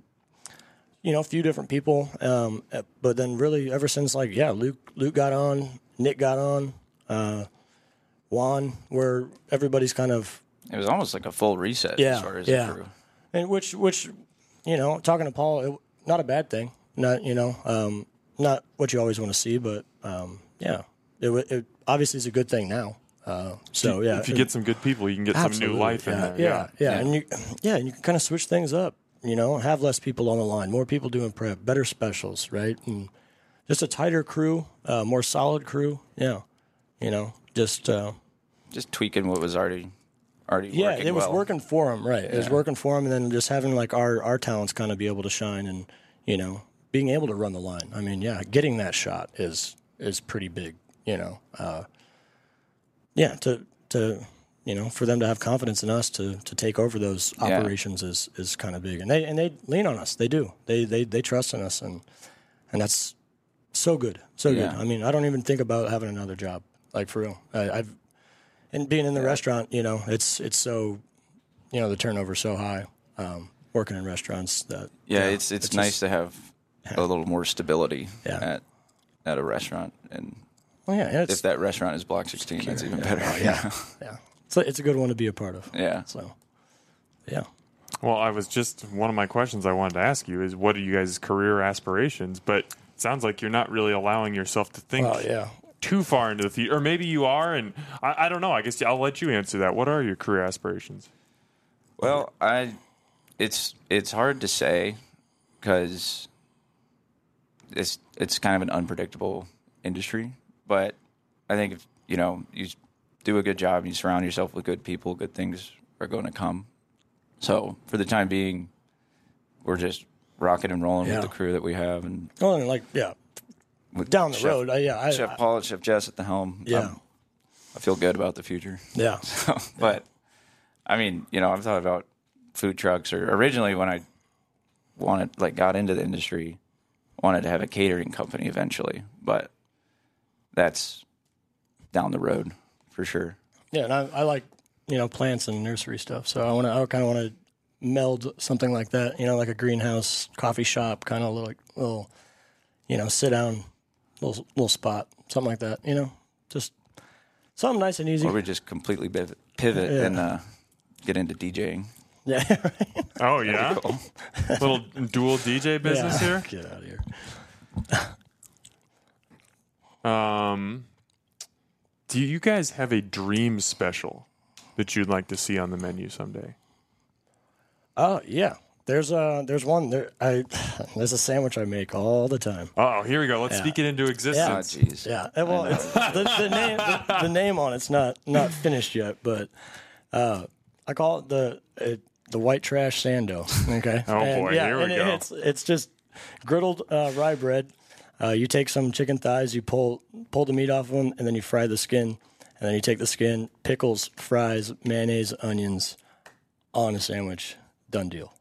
you know, a few different people. Um, uh, but then really ever since like, yeah, Luke, Luke got on, Nick got on, uh, Juan, where everybody's kind of, It was almost like a full reset Yeah, as far as yeah. the crew. and which, which, you know, talking to Paul, it, not a bad thing. Not, you know, um, not what you always want to see, but, um, yeah, it, it obviously is a good thing now. Uh, so yeah, if you get some good people, you can get Absolutely. some new life yeah, in there. Yeah, yeah, Yeah. and you, yeah, and you can kind of switch things up. You know, have less people on the line, more people doing prep, better specials, right? And just a tighter crew, uh, more solid crew. Yeah, you know, just uh, Just tweaking what was already already yeah, working it was well. working for them, right? It was working for them, and then just having like our our talents kind of be able to shine, and you know, being able to run the line. I mean, yeah, getting that shot is is pretty big. You know, uh, yeah, to to you know, for them to have confidence in us to to take over those Yeah. operations is is kind of big, and they and they lean on us. They do. They they they trust in us, and and that's so good, so Yeah. good. I mean, I don't even think about having another job, like for real. I, I've and being in the restaurant, you know, it's it's so, you know, the turnover's so high. Um, working in restaurants, that Yeah, it's it's, just- nice to have a little more stability Yeah. at at a restaurant, and Well, yeah, if that restaurant is Block 16, that's even better. yeah, yeah. It's a, it's a good one to be a part of. yeah. So, yeah. Well, I was just one of my questions I wanted to ask you is what are you guys' career aspirations? But it sounds like you're not really allowing yourself to think Well, yeah. too far into the future, or maybe you are, and I, I don't know. I guess I'll let you answer that. What are your career aspirations? Well, I it's it's hard to say because it's it's kind of an unpredictable industry. But I think if you know you do a good job and you surround yourself with good people, good things are going to come. So for the time being, we're just rocking and rolling Yeah. with the crew that we have and Well, and like, yeah, down the Chef- road, I, yeah, I, Chef I- Paul and Chef Jess at the helm. Um, yeah, I'm- I feel good about the future. yeah, so, but I mean, you know, I've thought about food trucks or originally when I wanted like got into the industry, wanted to have a catering company eventually, but that's down the road for sure. yeah. And I, I like you know plants and nursery stuff, so I want to, I kind of want to meld something like that. You know, like a greenhouse, coffee shop, kind of little, little, you know, sit down, little little spot, something like that. You know, just something nice and easy. Or we just completely pivot, pivot Yeah. and uh, get into DJing. Yeah, right. Oh yeah, little dual DJ business Yeah. here. Get out of here. Um, do you guys have a dream special that you'd like to see on the menu someday? Oh yeah, There's uh there's one there I there's a sandwich I make all the time. Oh, here we go. Let's Yeah. speak it into Oh, existence. jeez. Yeah, and well, it's, the, the name the, the name on it's not not finished yet, but uh, I call it the it, the white trash sando. Okay. Oh, And, boy, yeah, here we and it- go. It's it's just griddled uh, rye bread. Uh, you take some chicken thighs, you pull pull the meat off of them, and then you fry the skin, and then you take the skin, pickles, fries, mayonnaise, onions, on a sandwich. Done deal.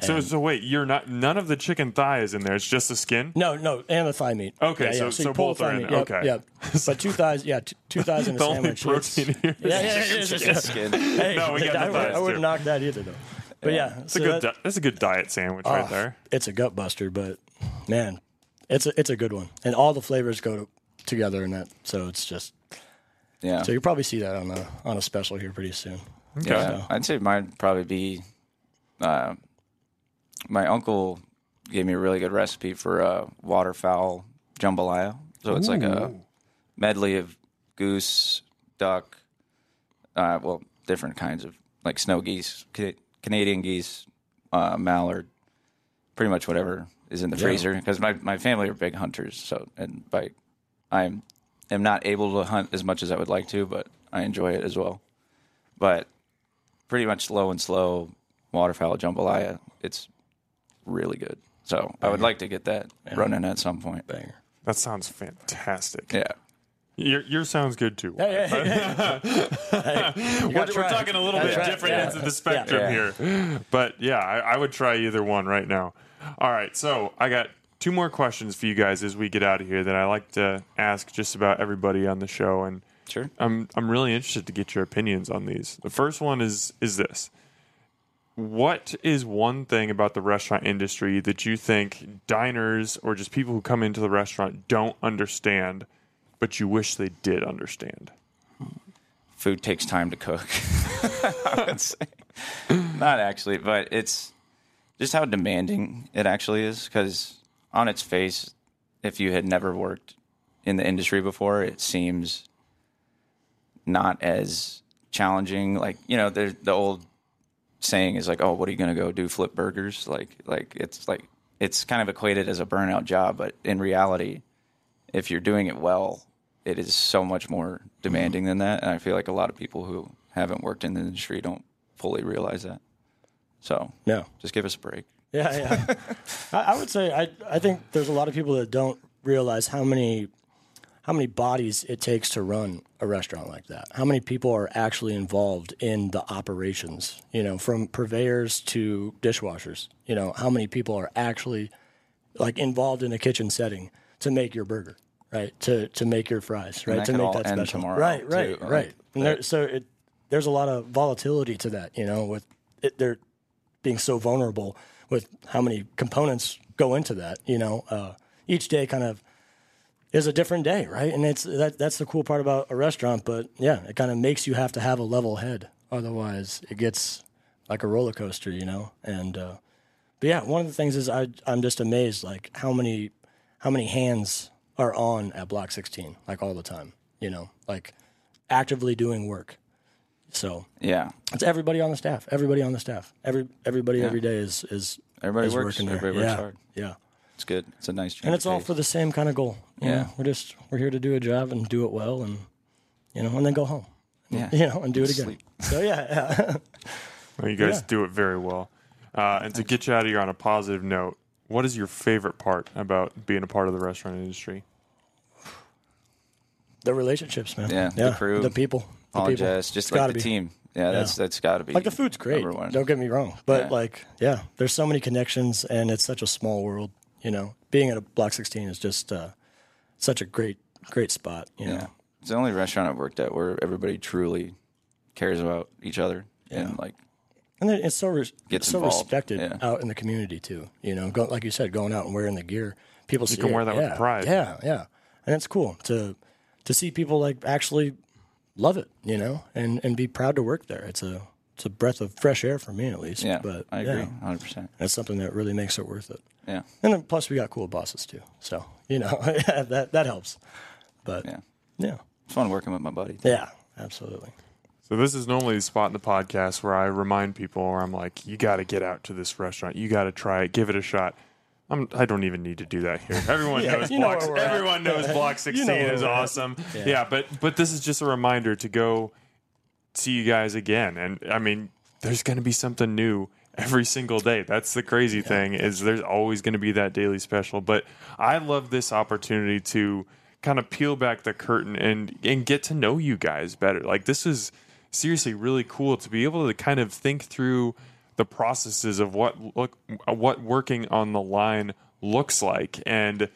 So, so wait, you're not. None of the chicken thigh is in there. It's just the skin. No, no, and the thigh meat. Okay, Yeah, so- yeah. so you pull both the are thigh in meat. there. Yep, Okay. Yep. But two thighs, yeah, t- two thighs in a The only sandwich. it's- protein here. Yeah, yeah, yeah, it's just- Skin. Hey, No, we got the I, would- thighs, I wouldn't knock that either, though. But yeah, It's a good. di- that's a good diet sandwich right there. It's a gut buster, but man, it's a it's a good one, and all the flavors go to, together in that. So it's just Yeah. so you'll probably see that on a on a special here pretty soon. Yeah, I'd say mine would probably be. Uh, my uncle gave me a really good recipe for uh, waterfowl jambalaya. So it's like a medley of goose, duck, uh, well, different kinds of like snow geese, Ca- Canadian geese, uh, mallard, pretty much whatever is in the freezer. Because my, my family are big hunters, so and by I'm not able to hunt as much as I would like to, but I enjoy it as well. But pretty much low and slow waterfowl jambalaya. It's really good. So I would like to get that running at some point. Banger. That sounds fantastic. Yeah. Your yours sounds good too. Hey, hey, hey, hey. We're, we're talking a little Gotta bit try different Yeah. ends of the spectrum Yeah. here, but yeah, I, I would try either one right now. All right, so I got two more questions for you guys as we get out of here that I like to ask just about everybody on the show, and Sure. I'm I'm really interested to get your opinions on these. The first one is is this. What is one thing about the restaurant industry that you think diners or just people who come into the restaurant don't understand, but you wish they did understand? Food takes time to cook. I would say. Not actually, but it's just how demanding it actually is. Because on its face, if you had never worked in the industry before, it seems not as challenging. Like you know, the the old saying is like, "Oh, what are you going to go do? Flip burgers?" Like like it's like it's kind of equated as a burnout job, but in reality, if you're doing it well, it is so much more demanding than that. And I feel like a lot of people who haven't worked in the industry don't fully realize that. So No. just give us a break. Yeah, yeah. I, I would say I I think there's a lot of people that don't realize how many how many bodies it takes to run a restaurant like that. How many people are actually involved in the operations? You know, from purveyors to dishwashers. You know, how many people are actually like involved in a kitchen setting to make your burger, right? To to make your fries, right? to make that special, right? Right, too, right. there, so it, there's a lot of volatility to that. You know, with it, there being so vulnerable with how many components go into that. You know, uh, each day kind of is a different day, right? And it's that that's the cool part about a restaurant. But yeah, it kind of makes you have to have a level head, otherwise it gets like a roller coaster, you know. And uh, but yeah, one of the things is I I'm just amazed like how many how many hands are on at Block 16 like all the time, you know, like actively doing work. So Yeah. it's everybody on the staff. Everybody on the staff. Every everybody every day is is Everybody is works. working there. Everybody works yeah. hard. Yeah, It's good. It's a nice change. and it's all for the same kind of goal. you Yeah. know? we're just we're here to do a job and do it well, and you know, and then go home. Yeah. You know, and do it again. Sleep. So yeah, yeah. Well, you guys Yeah. do it very well. Uh, and to get you out of here on a positive note, what is your favorite part about being a part of the restaurant industry? the relationships, man. Yeah, the crew, the people, the Apologize. people. Just like gotta the be. team. Yeah, that's that's got to be Like the food's great. number one. Don't get me wrong, but Yeah. like, yeah, there's so many connections, and it's such a small world. You know, being at a Block 16 is just uh, such a great, great spot. You know, Yeah, it's the only restaurant I've worked at where everybody truly cares about each other and like And then it's so res- Gets so involved, respected yeah. out in the community too. You know, go, like you said, going out and wearing the gear, people see can it. wear that with pride. Yeah, yeah, and it's cool to to see people like actually love it. You know, and and be proud to work there. It's a it's a breath of fresh air for me at least. yeah. but I agree, yeah, hundred percent. that's something that really makes it worth it. Yeah, And then plus we got cool bosses too, so you know that that helps. But yeah. yeah, It's fun working with my buddy. yeah, absolutely. So this is normally the spot in the podcast where I remind people, or I'm like, you got to get out to this restaurant. You got to try it. Give it a shot. I'm, I don't even need to do that here. Everyone Yeah, knows you know block. at. everyone knows block 16 know where is awesome. Yeah. but but this is just a reminder to go see you guys again. And I mean, there's going to be something new every single day. That's the crazy thing is there's always going to be that daily special. But I love this opportunity to kind of peel back the curtain and and get to know you guys better. Like this is seriously really cool to be able to kind of think through the processes of what look what working on the line looks like. And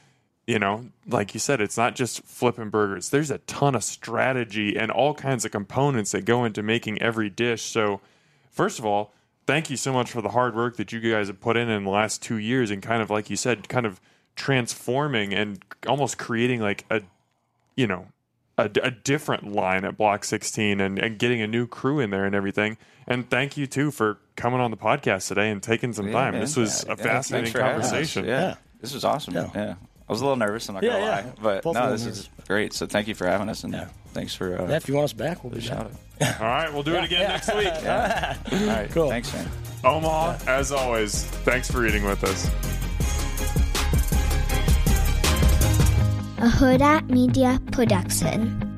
you know like you said it's not just flipping burgers. There's a ton of strategy and all kinds of components that go into making every dish. So first of all thank you so much for the hard work that you guys have put in in the last two years and kind of like you said kind of transforming and almost creating like a you know a, a different line at block 16 and, and getting a new crew in there and everything and thank you too for coming on the podcast today and taking some Yeah, time man. this was Yeah, a thanks fascinating for conversation Yeah. Yeah. this was awesome. Yeah. Yeah. I was a little nervous. I'm not gonna Yeah, yeah. lie, but Both no, this them is great. So thank you for having us, and Yeah. thanks for uh, Yeah, if you want us back, we'll be shout back. out. all right we'll do it again next week All right, Cool. thanks, man. omaha as always thanks for eating with us a Hurrdat Media Production.